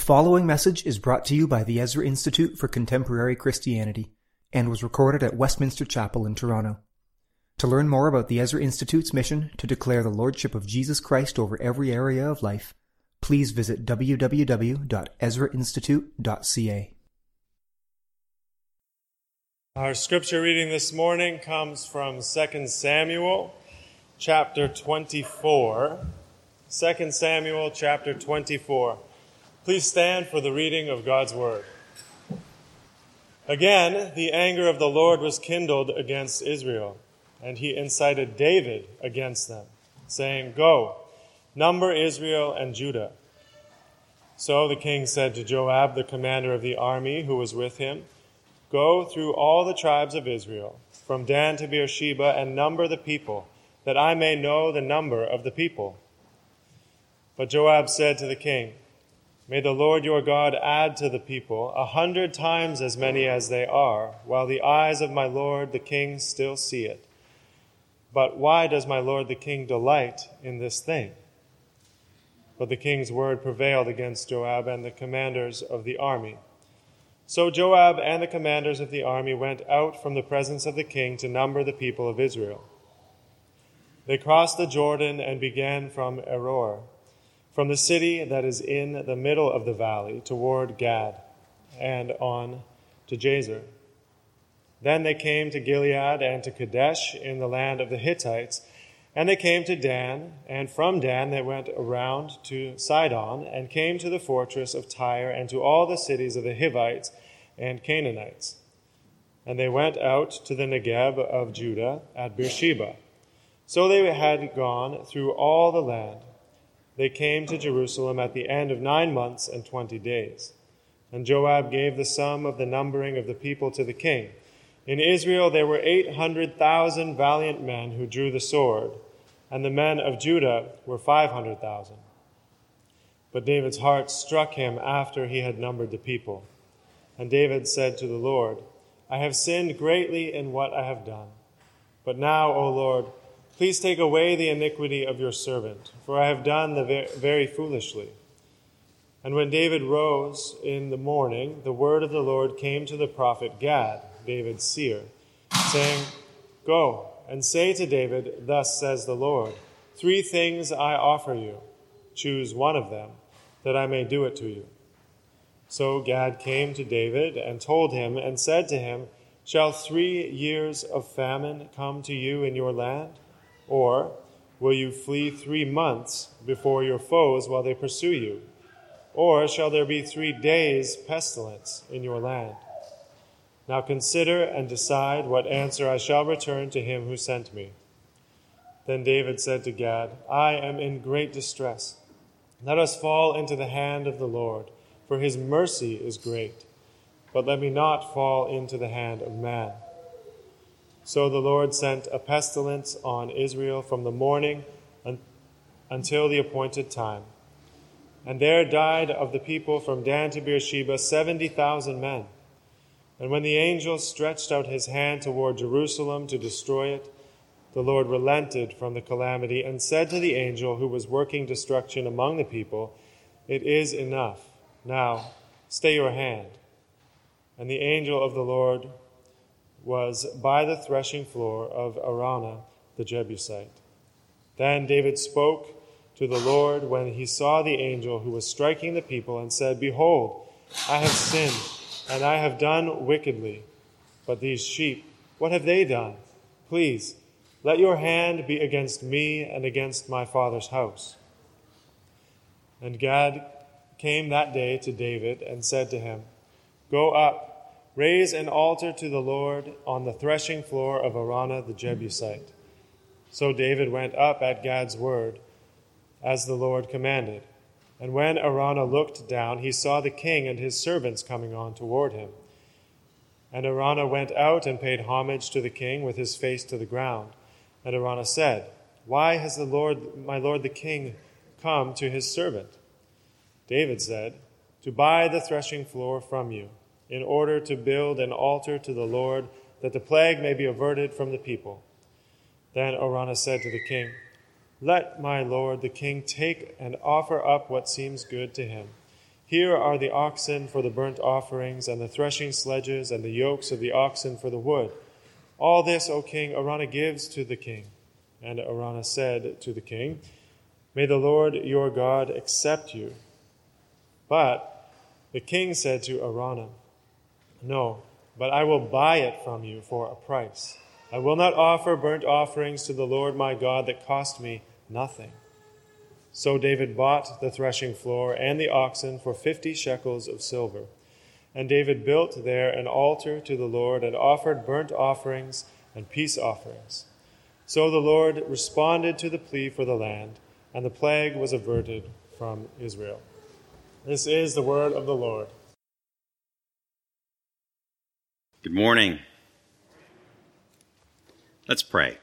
following message is brought to you by the Ezra Institute for Contemporary Christianity and was recorded at Westminster Chapel in Toronto. To learn more about the Ezra Institute's mission to declare the Lordship of Jesus Christ over every area of life, please visit www.ezrainstitute.ca. Our scripture reading this morning comes from 2 Samuel chapter 24. 2 Samuel chapter 24. Please stand for the reading of God's word. Again, the anger of the Lord was kindled against Israel, and he incited David against them, saying, Go, number Israel and Judah. So the king said to Joab, the commander of the army who was with him, Go through all the tribes of Israel, from Dan to Beersheba, and number the people, that I may know the number of the people. But Joab said to the king, May the Lord your God add to the people a hundred times as many as they are, while the eyes of my Lord the king still see it. But why does my Lord the king delight in this thing? But the king's word prevailed against Joab and the commanders of the army. So Joab and the commanders of the army went out from the presence of the king to number the people of Israel. They crossed the Jordan and began from Aroer from the city that is in the middle of the valley toward Gad and on to Jazer. Then they came to Gilead and to Kadesh in the land of the Hittites, and they came to Dan, and from Dan they went around to Sidon, and came to the fortress of Tyre, and to all the cities of the Hivites and Canaanites. And they went out to the Negeb of Judah at Beersheba. So they had gone through all the land they came to Jerusalem at the end of nine months and twenty days. And Joab gave the sum of the numbering of the people to the king. In Israel there were eight hundred thousand valiant men who drew the sword, and the men of Judah were five hundred thousand. But David's heart struck him after he had numbered the people. And David said to the Lord, I have sinned greatly in what I have done. But now, O Lord, Please take away the iniquity of your servant, for I have done the very foolishly. And when David rose in the morning, the word of the Lord came to the prophet Gad, David's seer, saying, Go and say to David, Thus says the Lord, Three things I offer you. Choose one of them, that I may do it to you. So Gad came to David and told him, and said to him, Shall three years of famine come to you in your land? Or will you flee three months before your foes while they pursue you? Or shall there be three days' pestilence in your land? Now consider and decide what answer I shall return to him who sent me. Then David said to Gad, I am in great distress. Let us fall into the hand of the Lord, for his mercy is great. But let me not fall into the hand of man. So the Lord sent a pestilence on Israel from the morning until the appointed time. And there died of the people from Dan to Beersheba 70,000 men. And when the angel stretched out his hand toward Jerusalem to destroy it, the Lord relented from the calamity and said to the angel who was working destruction among the people, It is enough. Now, stay your hand. And the angel of the Lord was by the threshing floor of Araunah the Jebusite. Then David spoke to the Lord when he saw the angel who was striking the people and said, Behold, I have sinned, and I have done wickedly. But these sheep, what have they done? Please, let your hand be against me and against my father's house. And Gad came that day to David and said to him, Go up Raise an altar to the Lord on the threshing floor of Araunah the Jebusite. So David went up at Gad's word, as the Lord commanded. And when Araunah looked down, he saw the king and his servants coming on toward him. And Araunah went out and paid homage to the king with his face to the ground. And Araunah said, Why has the Lord, my lord the king, come to his servant? David said, To buy the threshing floor from you in order to build an altar to the Lord, that the plague may be averted from the people. Then Araunah said to the king, Let my lord the king take and offer up what seems good to him. Here are the oxen for the burnt offerings, and the threshing sledges, and the yokes of the oxen for the wood. All this, O king, Araunah gives to the king. And Araunah said to the king, May the Lord your God accept you. But the king said to Araunah, No, but I will buy it from you for a price. I will not offer burnt offerings to the Lord my God that cost me nothing. So David bought the threshing floor and the oxen for fifty shekels of silver. And David built there an altar to the Lord and offered burnt offerings and peace offerings. So the Lord responded to the plea for the land, and the plague was averted from Israel. This is the word of the Lord. Good morning. Let's pray.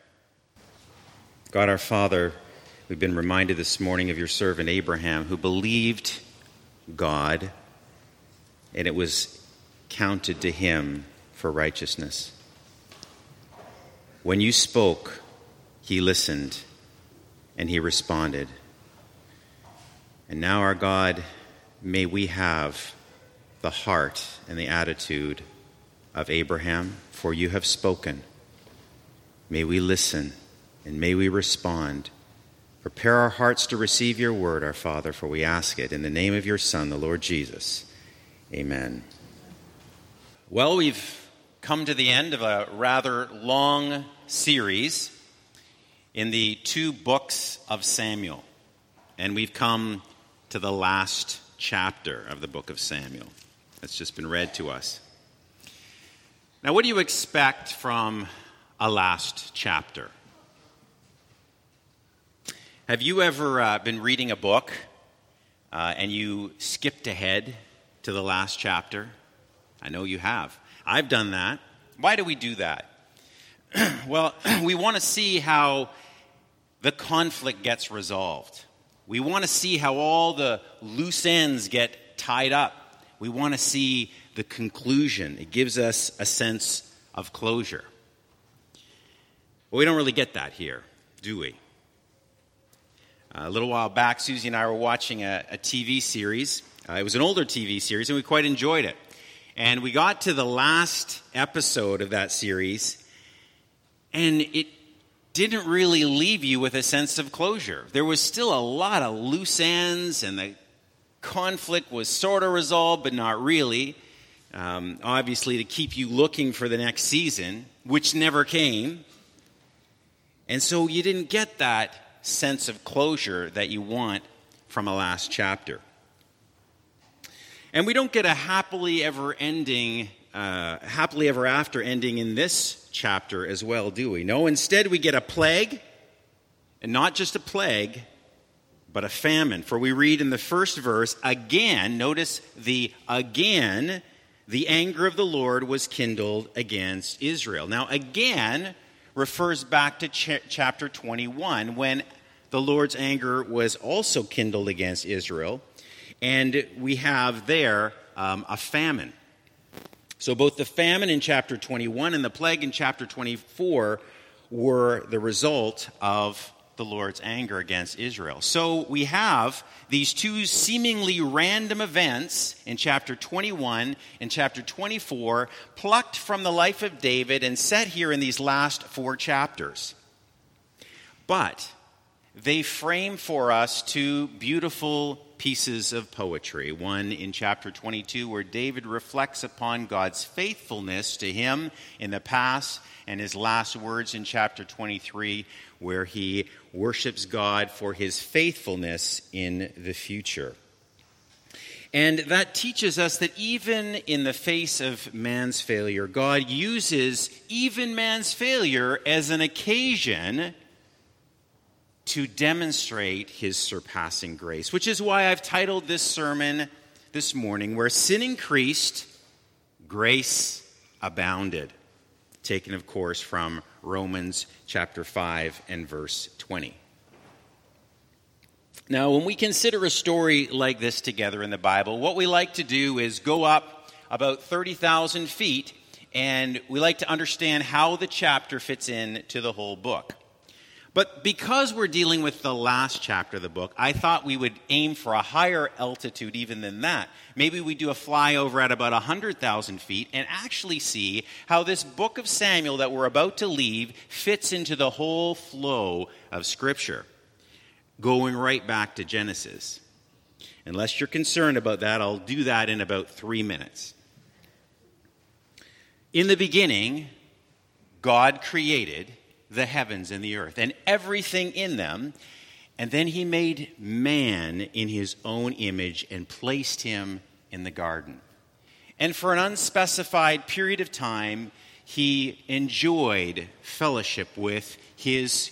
God our Father, We've been reminded this morning of your servant Abraham, who believed God, and it was counted to him for righteousness. When you spoke, he listened and he responded. And now, our God, may we have the heart and the attitude of Abraham, for you have spoken. May we listen and may we respond Prepare our hearts to receive your word, our Father, for we ask it in the name of your Son, the Lord Jesus. Amen. Well, we've come to the end of a rather long series in the two books of Samuel, and we've come to the last chapter of the book of Samuel that's just been read to us. Now, what do you expect from a last chapter? Have you ever uh, been reading a book uh, and you skipped ahead to the last chapter? I know you have. I've done that. Why do we do that? well, we want to see how the conflict gets resolved. We want to see how all the loose ends get tied up. We want to see the conclusion. It gives us a sense of closure. But we don't really get that here, do we? a little while back, Susie and I were watching a, a TV series. Uh, it was an older TV series, and we quite enjoyed it. And we got to the last episode of that series, and it didn't really leave you with a sense of closure. There was still a lot of loose ends, and the conflict was sort of resolved, but not really. Um, obviously, to keep you looking for the next season, which never came. And so you didn't get that sense of closure that you want from a last chapter. And we don't get a happily ever ending, uh, happily ever after ending in this chapter as well, do we? No, instead we get a plague, and not just a plague, but a famine. For we read in the first verse, again, notice the again, the anger of the Lord was kindled against Israel. Now, again refers back to ch- chapter 21 when the Lord's anger was also kindled against Israel, and we have there um, a famine. So, both the famine in chapter 21 and the plague in chapter 24 were the result of the Lord's anger against Israel. So, we have these two seemingly random events in chapter 21 and chapter 24 plucked from the life of David and set here in these last four chapters. But they frame for us two beautiful pieces of poetry. One in chapter 22, where David reflects upon God's faithfulness to him in the past, and his last words in chapter 23, where he worships God for his faithfulness in the future. And that teaches us that even in the face of man's failure, God uses even man's failure as an occasion to demonstrate his surpassing grace, which is why I've titled this sermon this morning, Where Sin Increased, Grace Abounded, taken, of course, from Romans chapter 5 and verse 20. Now, when we consider a story like this together in the Bible, what we like to do is go up about 30,000 feet and we like to understand how the chapter fits in to the whole book. But because we're dealing with the last chapter of the book, I thought we would aim for a higher altitude even than that. Maybe we do a flyover at about 100,000 feet and actually see how this book of Samuel that we're about to leave fits into the whole flow of Scripture, going right back to Genesis. Unless you're concerned about that, I'll do that in about three minutes. In the beginning, God created the heavens and the earth and everything in them. And then he made man in his own image and placed him in the garden. And for an unspecified period of time, he enjoyed fellowship with his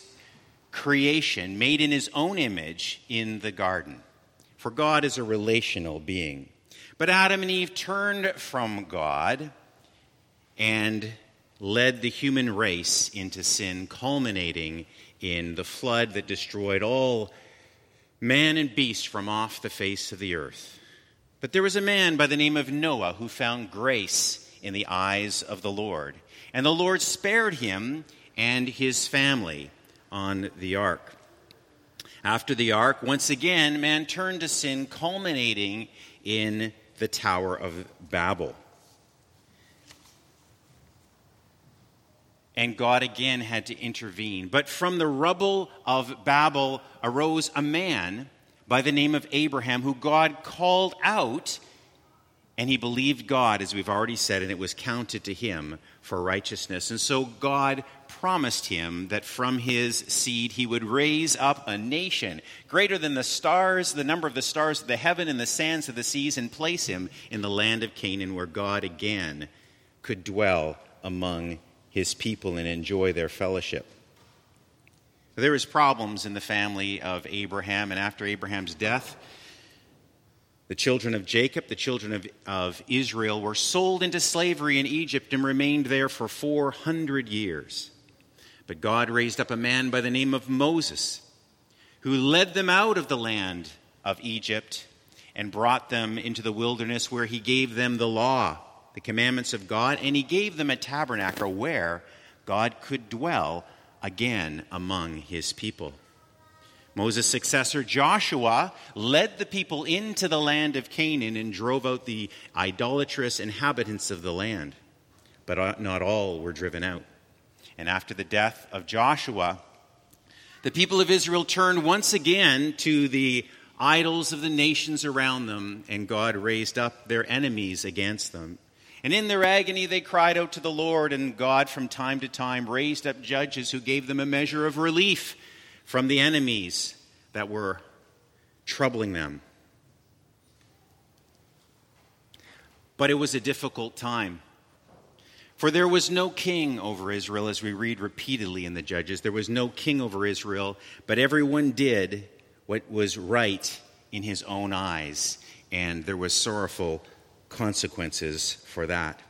creation, made in his own image in the garden. For God is a relational being. But Adam and Eve turned from God and led the human race into sin, culminating in the flood that destroyed all man and beast from off the face of the earth. But there was a man by the name of Noah who found grace in the eyes of the Lord. And the Lord spared him and his family on the ark. After the ark, once again, man turned to sin, culminating in the Tower of Babel. And God again had to intervene. But from the rubble of Babel arose a man by the name of Abraham who God called out, and he believed God, as we've already said, and it was counted to him for righteousness. And so God promised him that from his seed he would raise up a nation greater than the stars, the number of the stars of the heaven and the sands of the seas, and place him in the land of Canaan where God again could dwell among his people and enjoy their fellowship. There was problems in the family of Abraham, and after Abraham's death, the children of Jacob, the children of, of Israel, were sold into slavery in Egypt and remained there for 400 years. But God raised up a man by the name of Moses, who led them out of the land of Egypt and brought them into the wilderness where he gave them the law the commandments of God, and he gave them a tabernacle where God could dwell again among his people. Moses' successor Joshua led the people into the land of Canaan and drove out the idolatrous inhabitants of the land. But not all were driven out. And after the death of Joshua, the people of Israel turned once again to the idols of the nations around them, and God raised up their enemies against them. And in their agony, they cried out to the Lord, and God from time to time raised up judges who gave them a measure of relief from the enemies that were troubling them. But it was a difficult time. For there was no king over Israel, as we read repeatedly in the Judges. There was no king over Israel, but everyone did what was right in his own eyes, and there was sorrowful consequences for that.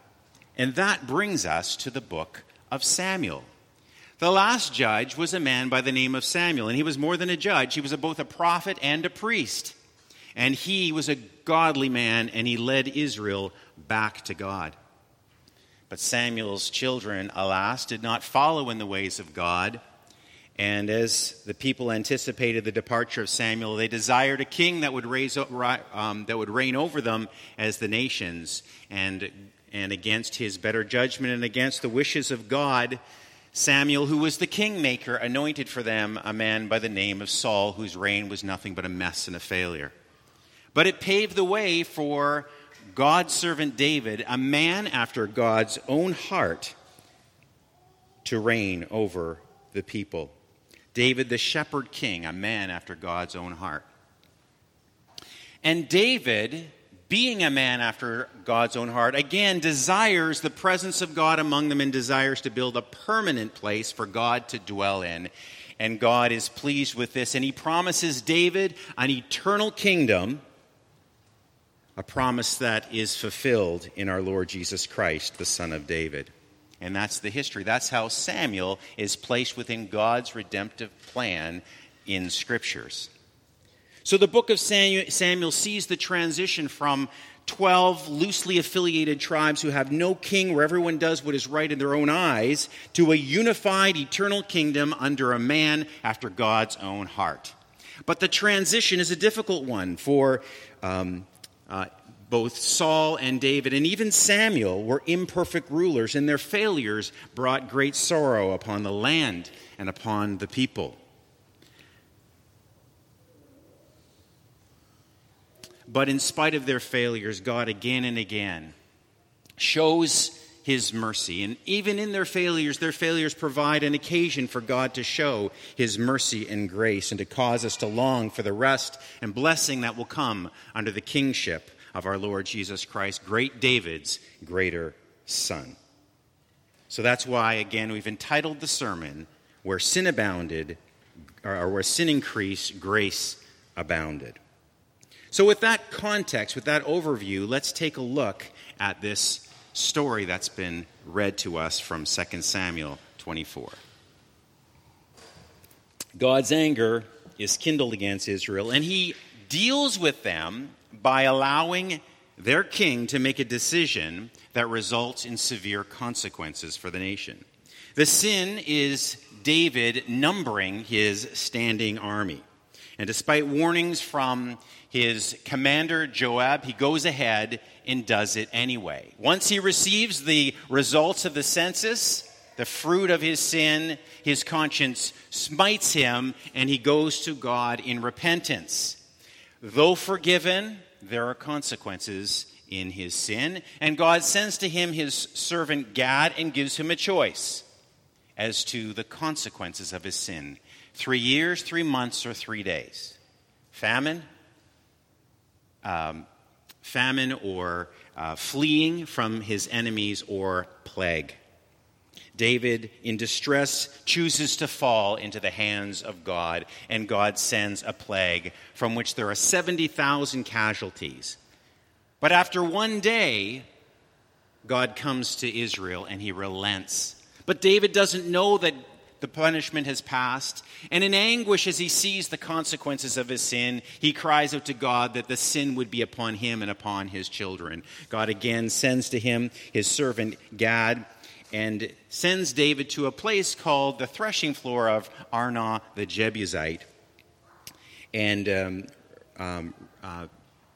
And that brings us to the book of Samuel. The last judge was a man by the name of Samuel, and he was more than a judge. He was a, both a prophet and a priest. And he was a godly man, and he led Israel back to God. But Samuel's children, alas, did not follow in the ways of God and as the people anticipated the departure of Samuel, they desired a king that would, raise, um, that would reign over them as the nations. And, and against his better judgment and against the wishes of God, Samuel, who was the kingmaker, anointed for them a man by the name of Saul, whose reign was nothing but a mess and a failure. But it paved the way for God's servant David, a man after God's own heart, to reign over the people. David, the shepherd king, a man after God's own heart. And David, being a man after God's own heart, again desires the presence of God among them and desires to build a permanent place for God to dwell in. And God is pleased with this. And he promises David an eternal kingdom, a promise that is fulfilled in our Lord Jesus Christ, the Son of David. And that's the history. That's how Samuel is placed within God's redemptive plan in scriptures. So the book of Samuel sees the transition from 12 loosely affiliated tribes who have no king, where everyone does what is right in their own eyes, to a unified eternal kingdom under a man after God's own heart. But the transition is a difficult one for um, uh, both Saul and David, and even Samuel, were imperfect rulers, and their failures brought great sorrow upon the land and upon the people. But in spite of their failures, God again and again shows his mercy. And even in their failures, their failures provide an occasion for God to show his mercy and grace and to cause us to long for the rest and blessing that will come under the kingship of our Lord Jesus Christ, great David's greater son. So that's why, again, we've entitled the sermon, Where Sin Abounded, or Where Sin Increased, Grace Abounded. So, with that context, with that overview, let's take a look at this story that's been read to us from 2 Samuel 24. God's anger is kindled against Israel, and he deals with them by allowing their king to make a decision that results in severe consequences for the nation. The sin is David numbering his standing army. And despite warnings from his commander Joab, he goes ahead and does it anyway. Once he receives the results of the census, the fruit of his sin, his conscience smites him, and he goes to God in repentance. Though forgiven, there are consequences in his sin, and God sends to him his servant Gad and gives him a choice as to the consequences of his sin three years, three months, or three days. Famine, um, famine or uh, fleeing from his enemies, or plague. David, in distress, chooses to fall into the hands of God, and God sends a plague from which there are 70,000 casualties. But after one day, God comes to Israel and he relents. But David doesn't know that the punishment has passed. And in anguish, as he sees the consequences of his sin, he cries out to God that the sin would be upon him and upon his children. God again sends to him his servant Gad and sends David to a place called the threshing floor of Araunah the Jebusite. And um, um, uh,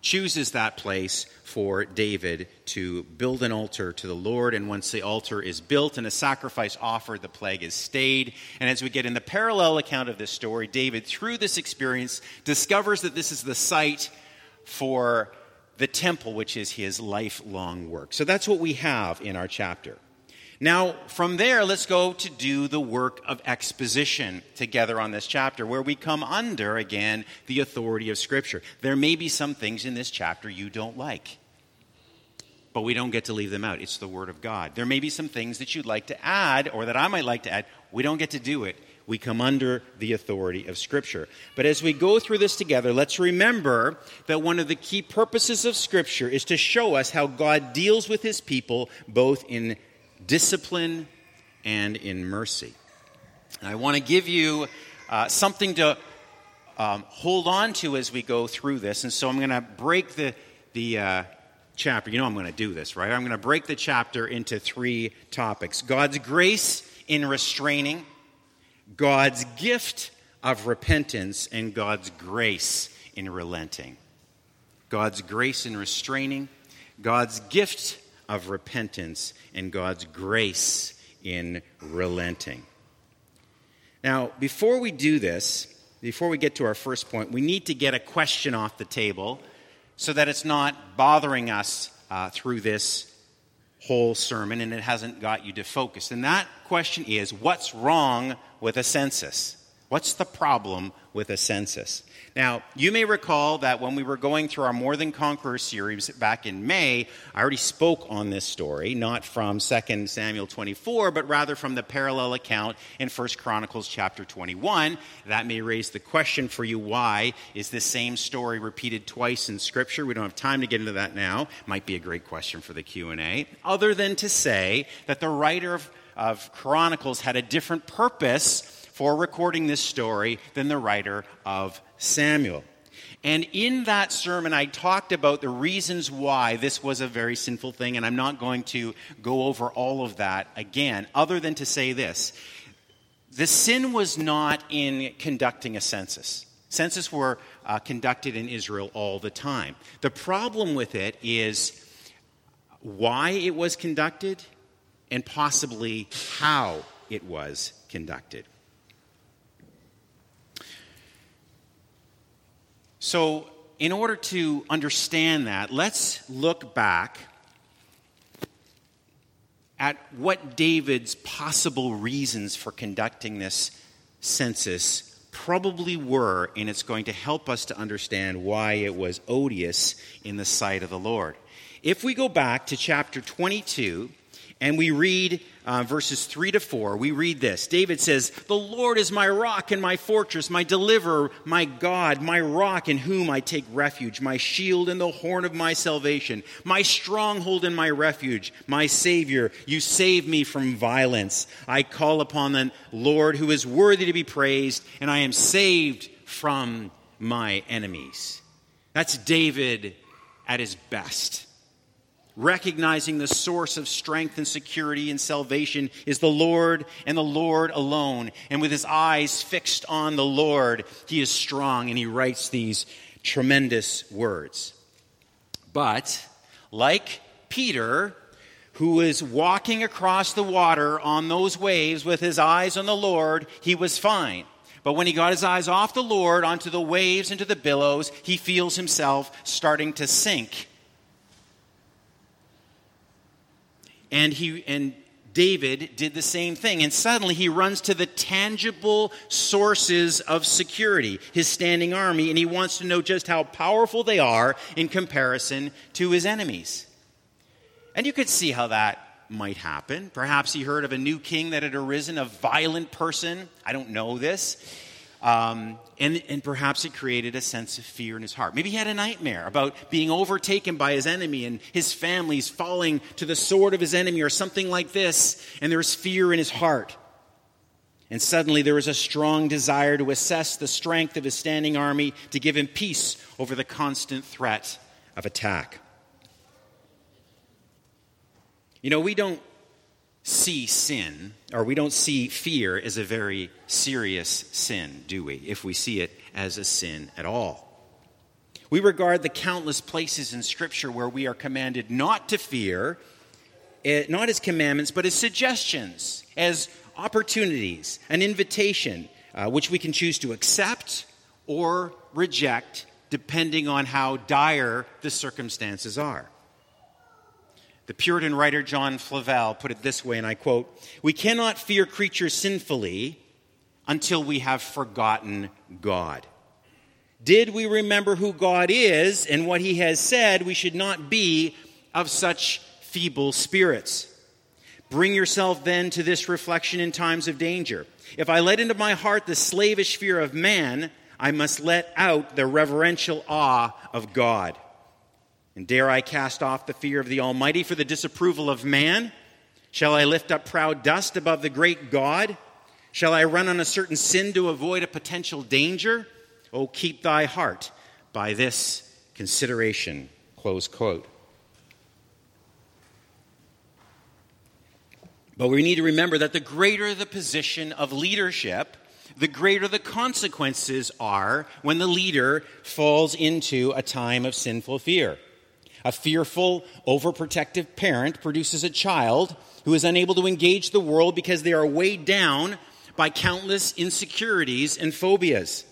chooses that place for David to build an altar to the Lord. And once the altar is built and a sacrifice offered, the plague is stayed. And as we get in the parallel account of this story, David, through this experience, discovers that this is the site for the temple, which is his lifelong work. So that's what we have in our chapter. Now, from there, let's go to do the work of exposition together on this chapter, where we come under, again, the authority of Scripture. There may be some things in this chapter you don't like, but we don't get to leave them out. It's the Word of God. There may be some things that you'd like to add, or that I might like to add. We don't get to do it. We come under the authority of Scripture. But as we go through this together, let's remember that one of the key purposes of Scripture is to show us how God deals with His people, both in discipline and in mercy. And I want to give you uh, something to um, hold on to as we go through this. And so I'm going to break the, the uh, chapter. You know I'm going to do this, right? I'm going to break the chapter into three topics God's grace in restraining, God's gift of repentance, and God's grace in relenting. God's grace in restraining, God's gift of repentance and God's grace in relenting. Now, before we do this, before we get to our first point, we need to get a question off the table so that it's not bothering us uh, through this whole sermon and it hasn't got you defocused. And that question is what's wrong with a census? What's the problem with a census? Now, you may recall that when we were going through our More Than Conqueror series back in May, I already spoke on this story, not from 2 Samuel 24, but rather from the parallel account in 1 Chronicles chapter 21. That may raise the question for you why is this same story repeated twice in Scripture? We don't have time to get into that now. Might be a great question for the Q&A. Other than to say that the writer of, of Chronicles had a different purpose for recording this story than the writer of Samuel. And in that sermon, I talked about the reasons why this was a very sinful thing, and I'm not going to go over all of that again, other than to say this. The sin was not in conducting a census. Census were uh, conducted in Israel all the time. The problem with it is why it was conducted and possibly how it was conducted. So, in order to understand that, let's look back at what David's possible reasons for conducting this census probably were, and it's going to help us to understand why it was odious in the sight of the Lord. If we go back to chapter 22 and we read uh, verses 3 to 4, we read this. David says, The Lord is my rock and my fortress, my deliverer, my God, my rock in whom I take refuge, my shield and the horn of my salvation, my stronghold and my refuge, my Savior. You save me from violence. I call upon the Lord who is worthy to be praised, and I am saved from my enemies. That's David at his best recognizing the source of strength and security and salvation is the Lord and the Lord alone. And with his eyes fixed on the Lord, he is strong and he writes these tremendous words. But, like Peter, who is walking across the water on those waves with his eyes on the Lord, he was fine. But when he got his eyes off the Lord onto the waves, into the billows, he feels himself starting to sink And he and David did the same thing. And suddenly he runs to the tangible sources of security, his standing army, and he wants to know just how powerful they are in comparison to his enemies. And you could see how that might happen. Perhaps he heard of a new king that had arisen, a violent person. I don't know this. Um, and, and perhaps it created a sense of fear in his heart. Maybe he had a nightmare about being overtaken by his enemy and his family's falling to the sword of his enemy or something like this, and there was fear in his heart. And suddenly there was a strong desire to assess the strength of his standing army to give him peace over the constant threat of attack. You know, we don't see sin, or we don't see fear as a very serious sin, do we, if we see it as a sin at all? We regard the countless places in Scripture where we are commanded not to fear, eh, not as commandments, but as suggestions, as opportunities, an invitation, uh, which we can choose to accept or reject depending on how dire the circumstances are. The Puritan writer John Flavel put it this way, and I quote We cannot fear creatures sinfully until we have forgotten God. Did we remember who God is and what he has said, we should not be of such feeble spirits. Bring yourself then to this reflection in times of danger. If I let into my heart the slavish fear of man, I must let out the reverential awe of God. And dare I cast off the fear of the Almighty for the disapproval of man? Shall I lift up proud dust above the great God? Shall I run on a certain sin to avoid a potential danger? Oh, keep thy heart by this consideration. Close quote. But we need to remember that the greater the position of leadership, the greater the consequences are when the leader falls into a time of sinful fear. A fearful, overprotective parent produces a child who is unable to engage the world because they are weighed down by countless insecurities and phobias.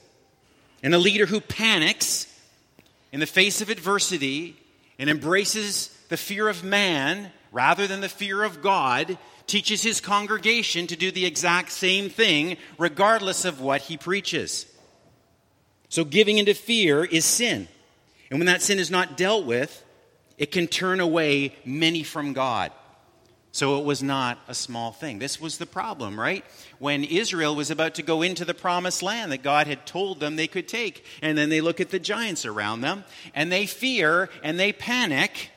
And a leader who panics in the face of adversity and embraces the fear of man rather than the fear of God teaches his congregation to do the exact same thing regardless of what he preaches. So giving into fear is sin. And when that sin is not dealt with, it can turn away many from God. So it was not a small thing. This was the problem, right? When Israel was about to go into the promised land that God had told them they could take. And then they look at the giants around them and they fear and they panic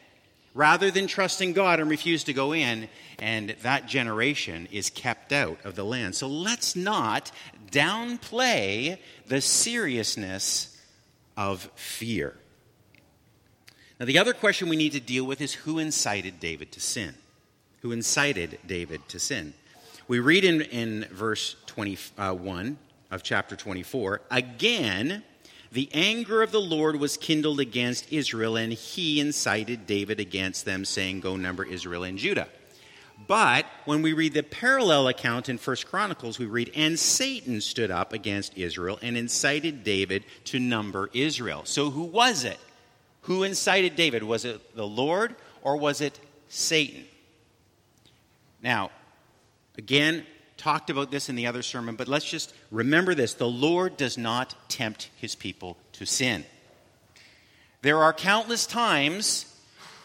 rather than trusting God and refuse to go in. And that generation is kept out of the land. So let's not downplay the seriousness of fear. Now, the other question we need to deal with is who incited David to sin? Who incited David to sin? We read in, in verse 21 uh, of chapter 24 again, the anger of the Lord was kindled against Israel, and he incited David against them, saying, Go number Israel and Judah. But when we read the parallel account in First Chronicles, we read, And Satan stood up against Israel and incited David to number Israel. So who was it? Who incited David? Was it the Lord or was it Satan? Now, again, talked about this in the other sermon, but let's just remember this the Lord does not tempt his people to sin. There are countless times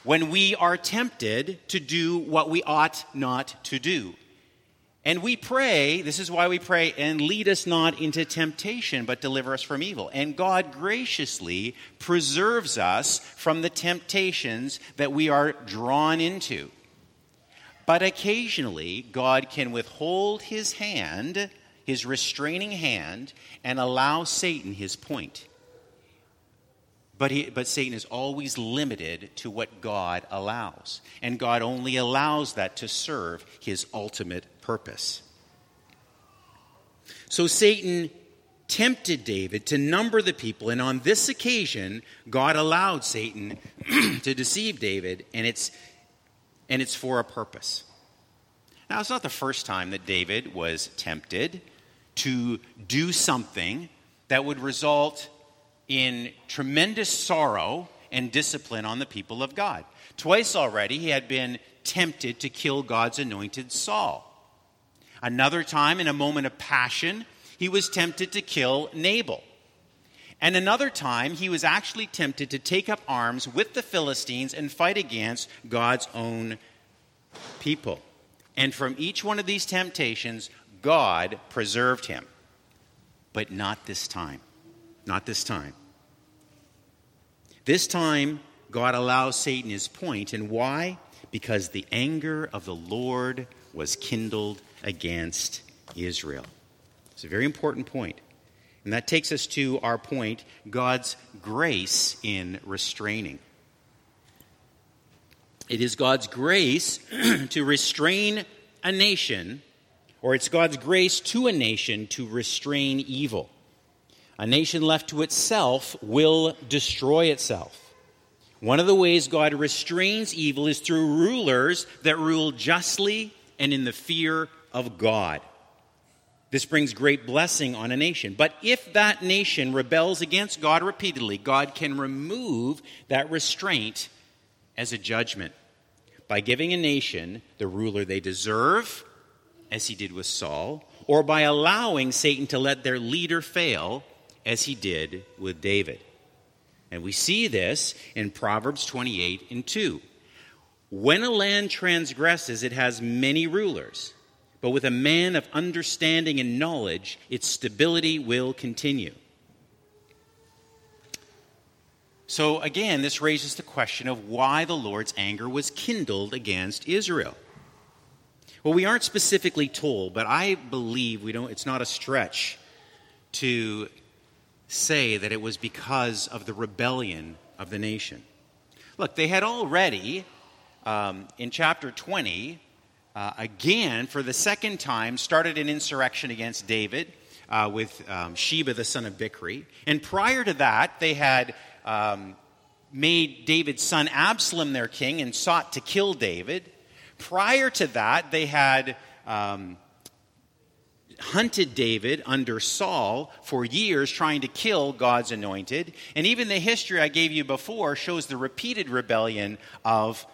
when we are tempted to do what we ought not to do. And we pray, this is why we pray, and lead us not into temptation, but deliver us from evil. And God graciously preserves us from the temptations that we are drawn into. But occasionally, God can withhold his hand, his restraining hand, and allow Satan his point. But, he, but Satan is always limited to what God allows. And God only allows that to serve his ultimate purpose. So Satan tempted David to number the people, and on this occasion, God allowed Satan to deceive David, and it's, and it's for a purpose. Now, it's not the first time that David was tempted to do something that would result in tremendous sorrow and discipline on the people of God. Twice already, he had been tempted to kill God's anointed Saul. Another time, in a moment of passion, he was tempted to kill Nabal. And another time, he was actually tempted to take up arms with the Philistines and fight against God's own people. And from each one of these temptations, God preserved him. But not this time. Not this time. This time, God allows Satan his point. And why? Because the anger of the Lord was kindled against Israel. It's a very important point. And that takes us to our point God's grace in restraining. It is God's grace to restrain a nation, or it's God's grace to a nation to restrain evil. A nation left to itself will destroy itself. One of the ways God restrains evil is through rulers that rule justly and in the fear of God. This brings great blessing on a nation. But if that nation rebels against God repeatedly, God can remove that restraint as a judgment by giving a nation the ruler they deserve, as he did with Saul, or by allowing Satan to let their leader fail as he did with David. And we see this in Proverbs 28 and 2. When a land transgresses, it has many rulers, but with a man of understanding and knowledge, its stability will continue. So, again, this raises the question of why the Lord's anger was kindled against Israel. Well, we aren't specifically told, but I believe we don't, it's not a stretch to say that it was because of the rebellion of the nation. Look, they had already, um, in chapter 20, uh, again, for the second time, started an insurrection against David uh, with um, Sheba, the son of Bichri. And prior to that, they had um, made David's son Absalom their king and sought to kill David. Prior to that, they had um, hunted David under Saul for years, trying to kill God's anointed. And even the history I gave you before shows the repeated rebellion of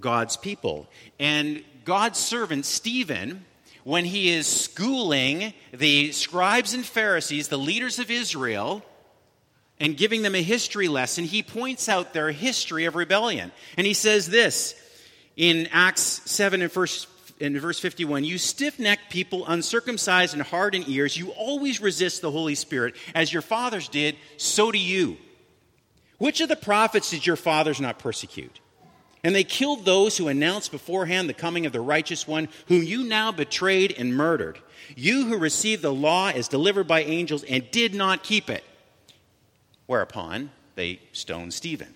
God's people. And God's servant, Stephen, when he is schooling the scribes and Pharisees, the leaders of Israel, and giving them a history lesson, he points out their history of rebellion. And he says this in Acts 7 and verse in verse 51 You stiff necked people, uncircumcised and hard in ears, you always resist the Holy Spirit. As your fathers did, so do you. Which of the prophets did your fathers not persecute? And they killed those who announced beforehand the coming of the righteous one, whom you now betrayed and murdered. You who received the law as delivered by angels and did not keep it. whereupon they stoned Stephen.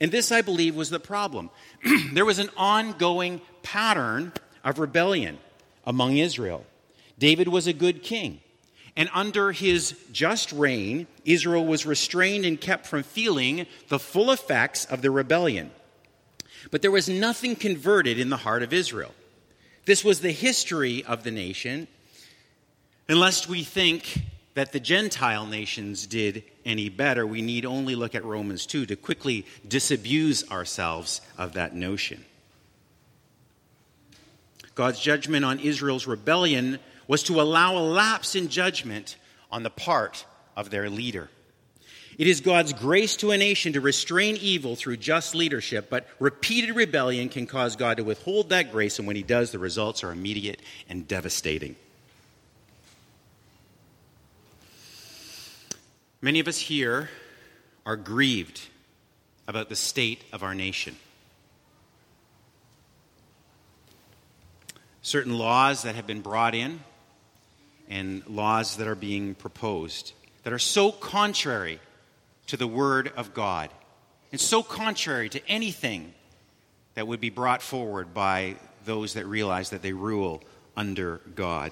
And this, I believe, was the problem. there was an ongoing pattern of rebellion among Israel. David was a good king. And under his just reign, Israel was restrained and kept from feeling the full effects of the rebellion. But there was nothing converted in the heart of Israel. This was the history of the nation, unless we think that the Gentile nations did any better. We need only look at Romans 2 to quickly disabuse ourselves of that notion. God's judgment on Israel's rebellion was to allow a lapse in judgment on the part of their leader. It is God's grace to a nation to restrain evil through just leadership, but repeated rebellion can cause God to withhold that grace, and when He does, the results are immediate and devastating. Many of us here are grieved about the state of our nation. Certain laws that have been brought in and laws that are being proposed that are so contrary to the Word of God and so contrary to anything that would be brought forward by those that realize that they rule under God.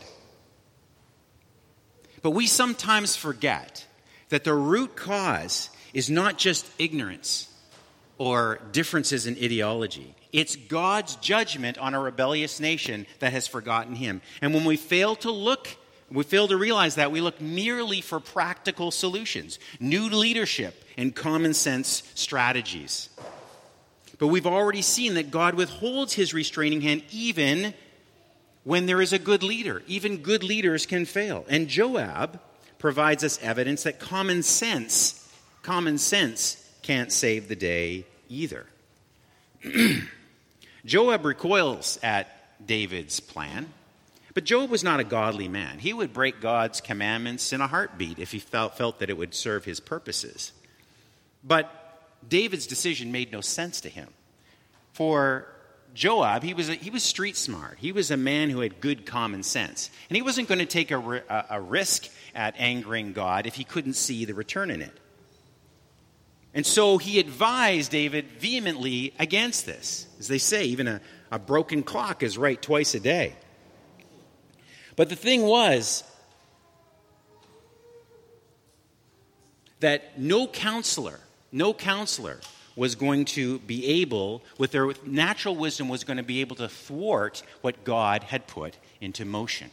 But we sometimes forget that the root cause is not just ignorance or differences in ideology. It's God's judgment on a rebellious nation that has forgotten Him. And when we fail to look, we fail to realize that, we look merely for practical solutions, new leadership, and common sense strategies. But we've already seen that God withholds His restraining hand even when there is a good leader. Even good leaders can fail. And Joab provides us evidence that common sense, common sense can't save the day either. Joab recoils at David's plan, but Joab was not a godly man. He would break God's commandments in a heartbeat if he felt, felt that it would serve his purposes. But David's decision made no sense to him. For Joab, he was, a, he was street smart. He was a man who had good common sense. And he wasn't going to take a, a, a risk at angering God if he couldn't see the return in it. And so he advised David vehemently against this. As they say, even a, a broken clock is right twice a day. But the thing was that no counselor, no counselor was going to be able, with their natural wisdom, was going to be able to thwart what God had put into motion.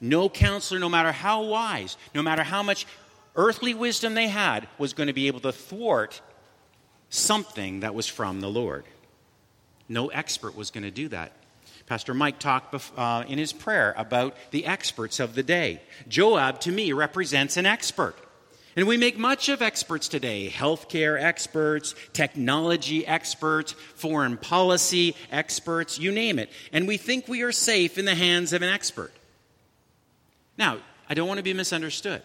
No counselor, no matter how wise, no matter how much earthly wisdom they had, was going to be able to thwart something that was from the Lord. No expert was going to do that. Pastor Mike talked uh, in his prayer about the experts of the day. Joab, to me, represents an expert. And we make much of experts today healthcare experts, technology experts, foreign policy experts, you name it. And we think we are safe in the hands of an expert. Now, I don't want to be misunderstood.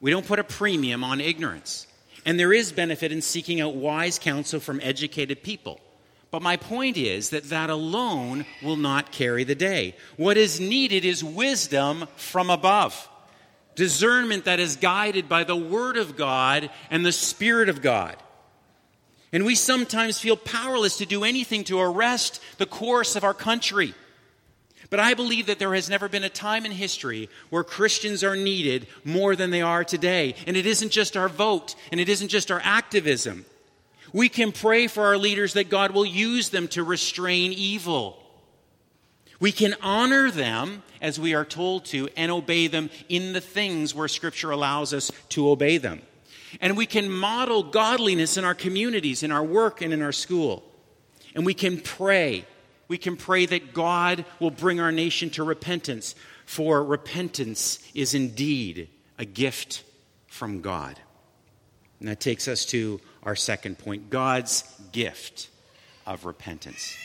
We don't put a premium on ignorance. And there is benefit in seeking out wise counsel from educated people. But my point is that that alone will not carry the day. What is needed is wisdom from above discernment that is guided by the Word of God and the Spirit of God. And we sometimes feel powerless to do anything to arrest the course of our country. But I believe that there has never been a time in history where Christians are needed more than they are today. And it isn't just our vote, and it isn't just our activism. We can pray for our leaders that God will use them to restrain evil. We can honor them as we are told to and obey them in the things where Scripture allows us to obey them. And we can model godliness in our communities, in our work, and in our school. And we can pray. We can pray that God will bring our nation to repentance, for repentance is indeed a gift from God. And that takes us to our second point God's gift of repentance.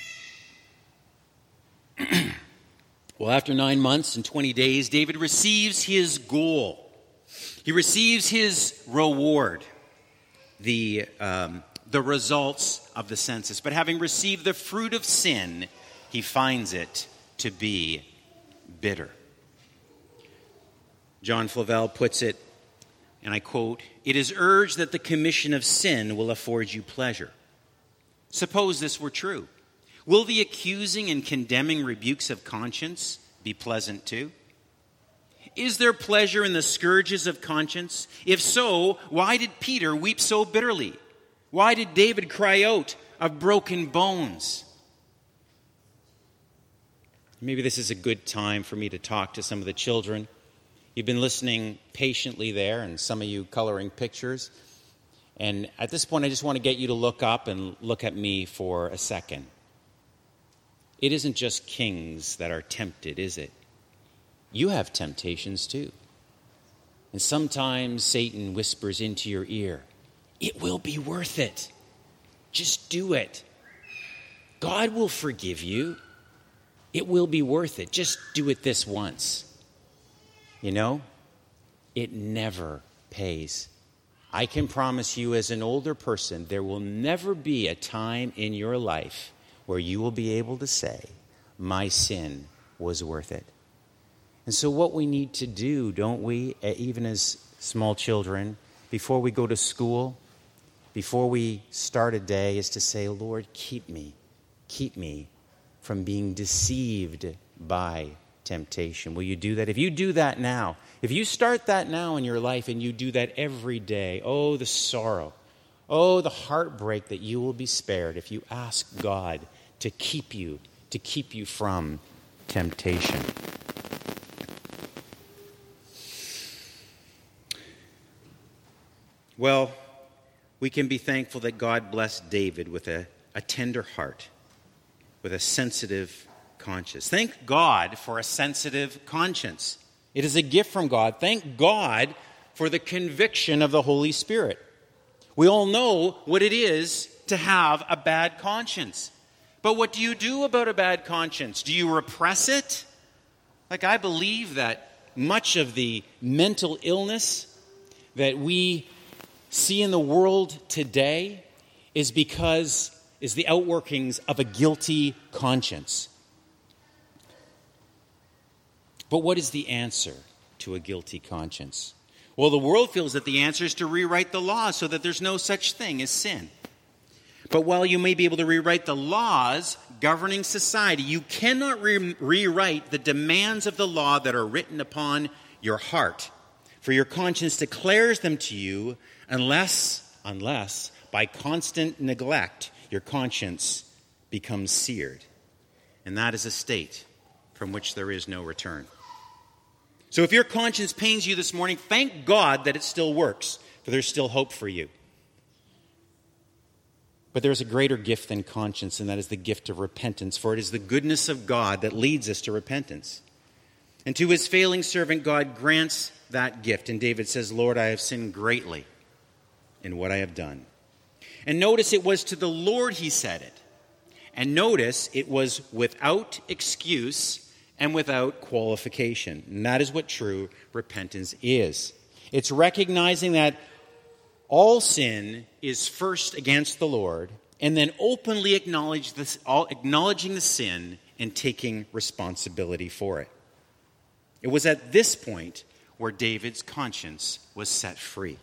well, after nine months and 20 days, David receives his goal. He receives his reward, the, um, the results of the census. But having received the fruit of sin, he finds it to be bitter. John Flavel puts it and I quote, It is urged that the commission of sin will afford you pleasure. Suppose this were true. Will the accusing and condemning rebukes of conscience be pleasant too? Is there pleasure in the scourges of conscience? If so, why did Peter weep so bitterly? Why did David cry out of broken bones? Maybe this is a good time for me to talk to some of the children. You've been listening patiently there, and some of you coloring pictures. And at this point, I just want to get you to look up and look at me for a second. It isn't just kings that are tempted, is it? You have temptations too. And sometimes Satan whispers into your ear, It will be worth it. Just do it. God will forgive you. It will be worth it. Just do it this once. You know, it never pays. I can promise you, as an older person, there will never be a time in your life where you will be able to say, My sin was worth it. And so, what we need to do, don't we, even as small children, before we go to school, before we start a day, is to say, Lord, keep me, keep me from being deceived by temptation. Will you do that? If you do that now, if you start that now in your life and you do that every day, oh, the sorrow, oh, the heartbreak that you will be spared if you ask God to keep you, to keep you from temptation. Well, we can be thankful that God blessed David with a, a tender heart, with a sensitive conscience. Thank God for a sensitive conscience. It is a gift from God. Thank God for the conviction of the Holy Spirit. We all know what it is to have a bad conscience. But what do you do about a bad conscience? Do you repress it? Like, I believe that much of the mental illness that we see in the world today is because is the outworkings of a guilty conscience. But what is the answer to a guilty conscience? Well, the world feels that the answer is to rewrite the law so that there's no such thing as sin. But while you may be able to rewrite the laws governing society, you cannot re- rewrite the demands of the law that are written upon your heart. For your conscience declares them to you unless, unless by constant neglect, your conscience becomes seared. And that is a state from which there is no return. So if your conscience pains you this morning, thank God that it still works, for there's still hope for you. But there's a greater gift than conscience, and that is the gift of repentance, for it is the goodness of God that leads us to repentance. And to his failing servant, God grants that gift. And David says, Lord, I have sinned greatly in what I have done. And notice it was to the Lord he said it. And notice it was without excuse and without qualification. And that is what true repentance is. It's recognizing that all sin is first against the Lord, and then openly acknowledge this, all, acknowledging the sin and taking responsibility for it. It was at this point where David's conscience was set free.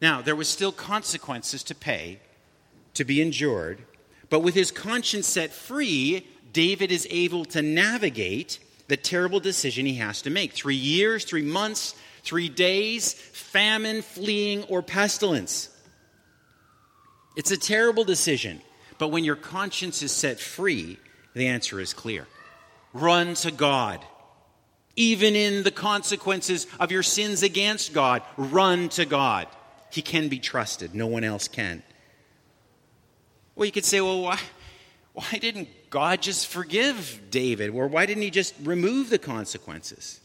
Now, there was still consequences to pay, to be endured, but with his conscience set free, David is able to navigate the terrible decision he has to make. Three years, three months, three days, famine, fleeing, or pestilence. It's a terrible decision, but when your conscience is set free, the answer is clear run to God. Even in the consequences of your sins against God, run to God. He can be trusted, no one else can. Well, you could say, well, why, why didn't God just forgive David? Or why didn't he just remove the consequences?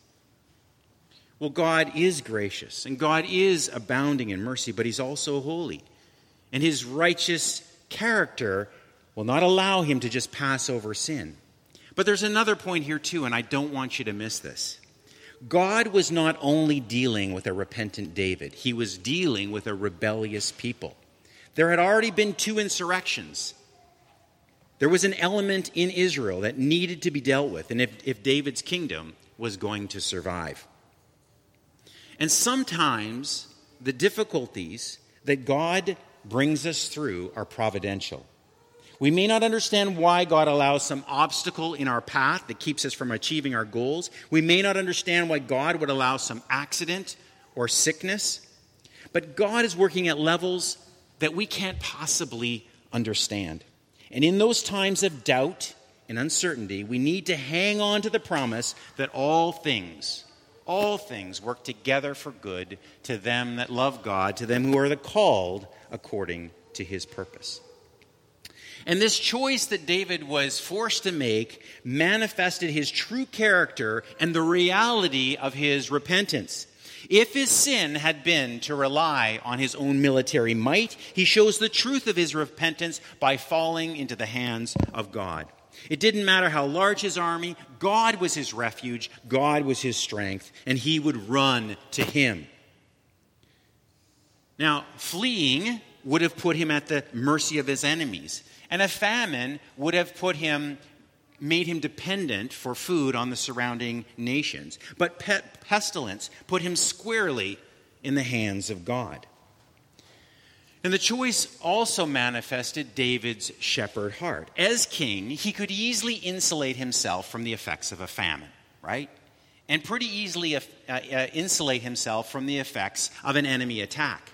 Well, God is gracious and God is abounding in mercy, but he's also holy. And his righteous character will not allow him to just pass over sin. But there's another point here, too, and I don't want you to miss this. God was not only dealing with a repentant David, he was dealing with a rebellious people. There had already been two insurrections there was an element in Israel that needed to be dealt with, and if, if David's kingdom was going to survive. And sometimes the difficulties that God brings us through are providential. We may not understand why God allows some obstacle in our path that keeps us from achieving our goals. We may not understand why God would allow some accident or sickness. But God is working at levels that we can't possibly understand. And in those times of doubt and uncertainty, we need to hang on to the promise that all things, all things work together for good to them that love God, to them who are the called according to his purpose. And this choice that David was forced to make manifested his true character and the reality of his repentance. If his sin had been to rely on his own military might, he shows the truth of his repentance by falling into the hands of God. It didn't matter how large his army, God was his refuge, God was his strength, and he would run to him. Now, fleeing would have put him at the mercy of his enemies. And a famine would have put him, made him dependent for food on the surrounding nations. But pestilence put him squarely in the hands of God. And the choice also manifested David's shepherd heart. As king, he could easily insulate himself from the effects of a famine, right? And pretty easily uh, uh, insulate himself from the effects of an enemy attack.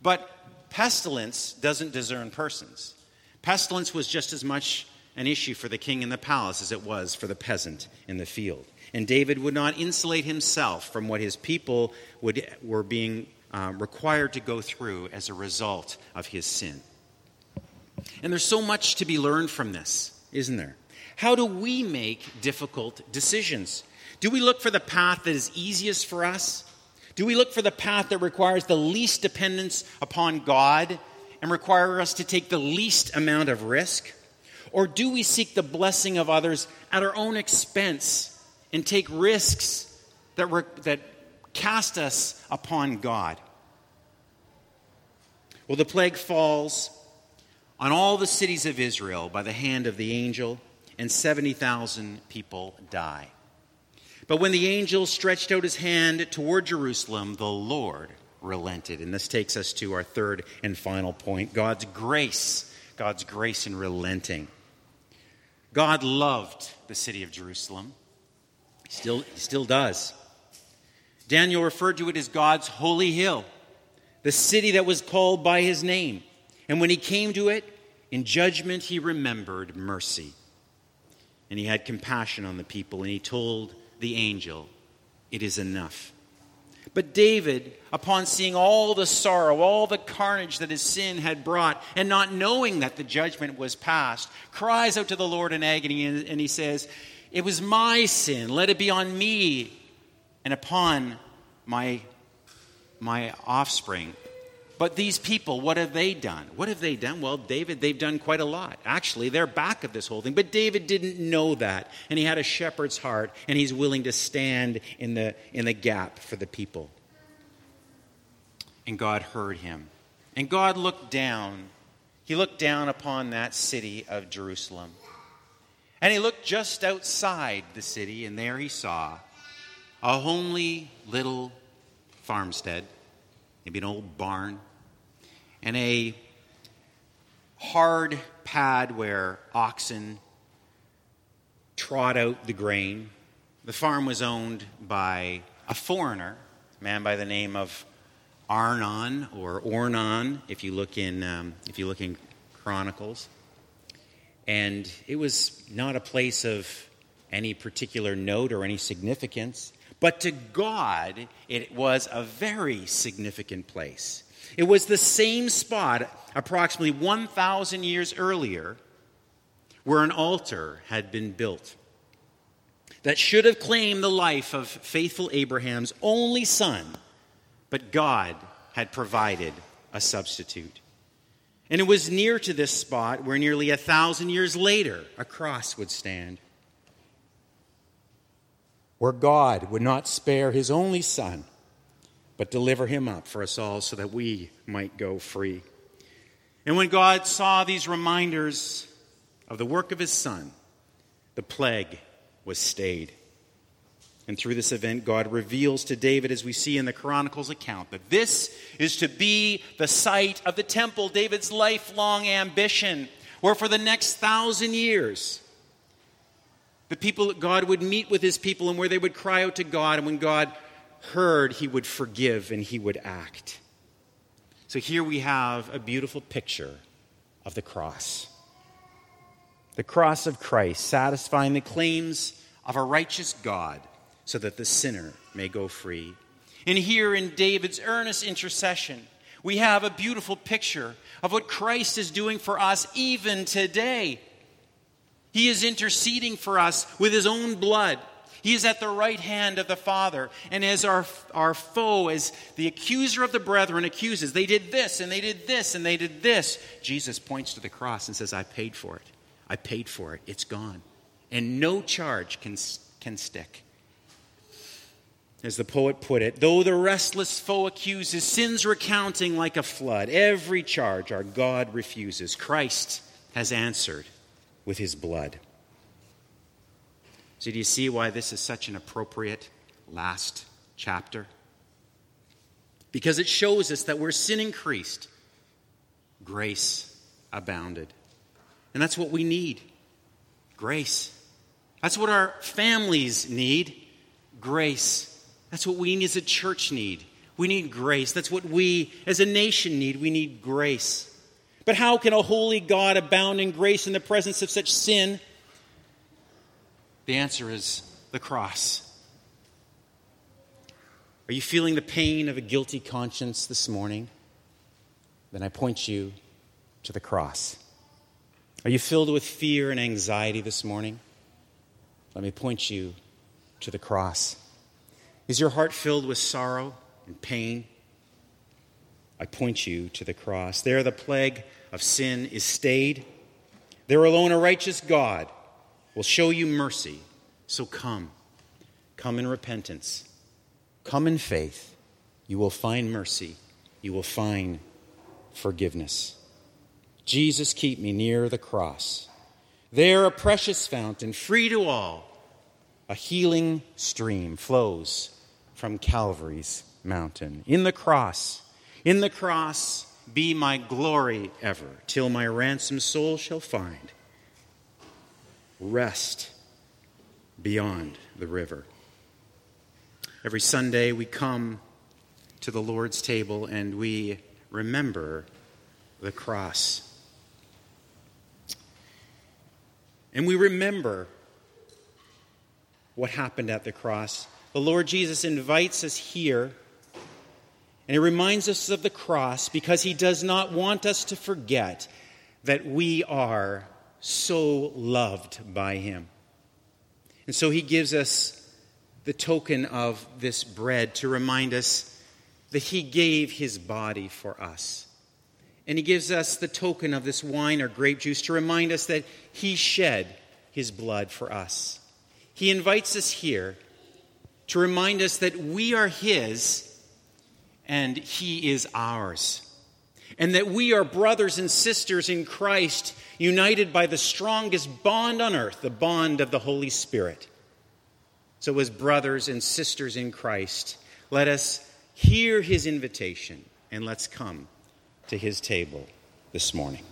But pestilence doesn't discern persons. Pestilence was just as much an issue for the king in the palace as it was for the peasant in the field. And David would not insulate himself from what his people would, were being um, required to go through as a result of his sin. And there's so much to be learned from this, isn't there? How do we make difficult decisions? Do we look for the path that is easiest for us? Do we look for the path that requires the least dependence upon God and require us to take the least amount of risk? Or do we seek the blessing of others at our own expense and take risks that, re- that cast us upon God? Well, the plague falls on all the cities of Israel by the hand of the angel, and 70,000 people die. But when the angel stretched out his hand toward Jerusalem, the Lord relented. And this takes us to our third and final point God's grace. God's grace in relenting. God loved the city of Jerusalem. Still, he still does. Daniel referred to it as God's holy hill, the city that was called by his name. And when he came to it, in judgment, he remembered mercy. And he had compassion on the people, and he told the angel, It is enough. But David, upon seeing all the sorrow, all the carnage that his sin had brought, and not knowing that the judgment was passed, cries out to the Lord in agony, and he says, It was my sin. Let it be on me and upon my, my offspring. But these people, what have they done? What have they done? Well, David, they've done quite a lot. Actually, they're back of this whole thing. But David didn't know that. And he had a shepherd's heart, and he's willing to stand in the, in the gap for the people. And God heard him. And God looked down. He looked down upon that city of Jerusalem. And he looked just outside the city, and there he saw a homely little farmstead maybe an old barn, and a hard pad where oxen trod out the grain. The farm was owned by a foreigner, a man by the name of Araunah or Ornan, if you look in um, if you look in Chronicles. And it was not a place of any particular note or any significance. But to God, it was a very significant place. It was the same spot approximately 1,000 years earlier where an altar had been built that should have claimed the life of faithful Abraham's only son, but God had provided a substitute. And it was near to this spot where nearly a thousand years later a cross would stand where God would not spare his only son, but deliver him up for us all so that we might go free. And when God saw these reminders of the work of his son, the plague was stayed. And through this event, God reveals to David, as we see in the Chronicles account, that this is to be the site of the temple, David's lifelong ambition, where for the next thousand years, the people, that God would meet with his people and where they would cry out to God, and when God heard, he would forgive and he would act. So here we have a beautiful picture of the cross. The cross of Christ, satisfying the claims of a righteous God so that the sinner may go free. And here in David's earnest intercession, we have a beautiful picture of what Christ is doing for us even today. He is interceding for us with his own blood. He is at the right hand of the Father. And as our, our foe, as the accuser of the brethren accuses, they did this and they did this and they did this, Jesus points to the cross and says, I paid for it. I paid for it. It's gone. And no charge can, can stick. As the poet put it, though the restless foe accuses, sins recounting like a flood, every charge our God refuses. Christ has answered with his blood. So, do you see why this is such an appropriate last chapter? Because it shows us that where sin increased, grace abounded. And that's what we need grace. That's what our families need grace. That's what we as a church need. We need grace. That's what we as a nation need. We need grace. But how can a holy God abound in grace in the presence of such sin? The answer is the cross. Are you feeling the pain of a guilty conscience this morning? Then I point you to the cross. Are you filled with fear and anxiety this morning? Let me point you to the cross. Is your heart filled with sorrow and pain? I point you to the cross. There, the plague of sin is stayed. There alone, a righteous God will show you mercy. So come. Come in repentance. Come in faith. You will find mercy. You will find forgiveness. Jesus, keep me near the cross. There, a precious fountain, free to all, a healing stream flows from Calvary's mountain. In the cross, in the cross, be my glory ever, till my ransomed soul shall find rest beyond the river. Every Sunday we come to the Lord's table and we remember the cross. And we remember what happened at the cross. The Lord Jesus invites us here and he reminds us of the cross because he does not want us to forget that we are so loved by him. And so he gives us the token of this bread to remind us that he gave his body for us. And he gives us the token of this wine or grape juice to remind us that he shed his blood for us. He invites us here to remind us that we are his and he is ours. And that we are brothers and sisters in Christ, united by the strongest bond on earth, the bond of the Holy Spirit. So, as brothers and sisters in Christ, let us hear his invitation and let's come to his table this morning.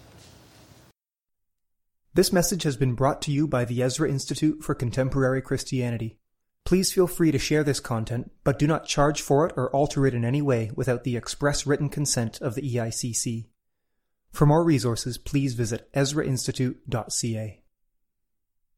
This message has been brought to you by the Ezra Institute for Contemporary Christianity. Please feel free to share this content, but do not charge for it or alter it in any way without the express written consent of the EICC. For more resources, please visit ezrainstitute.ca.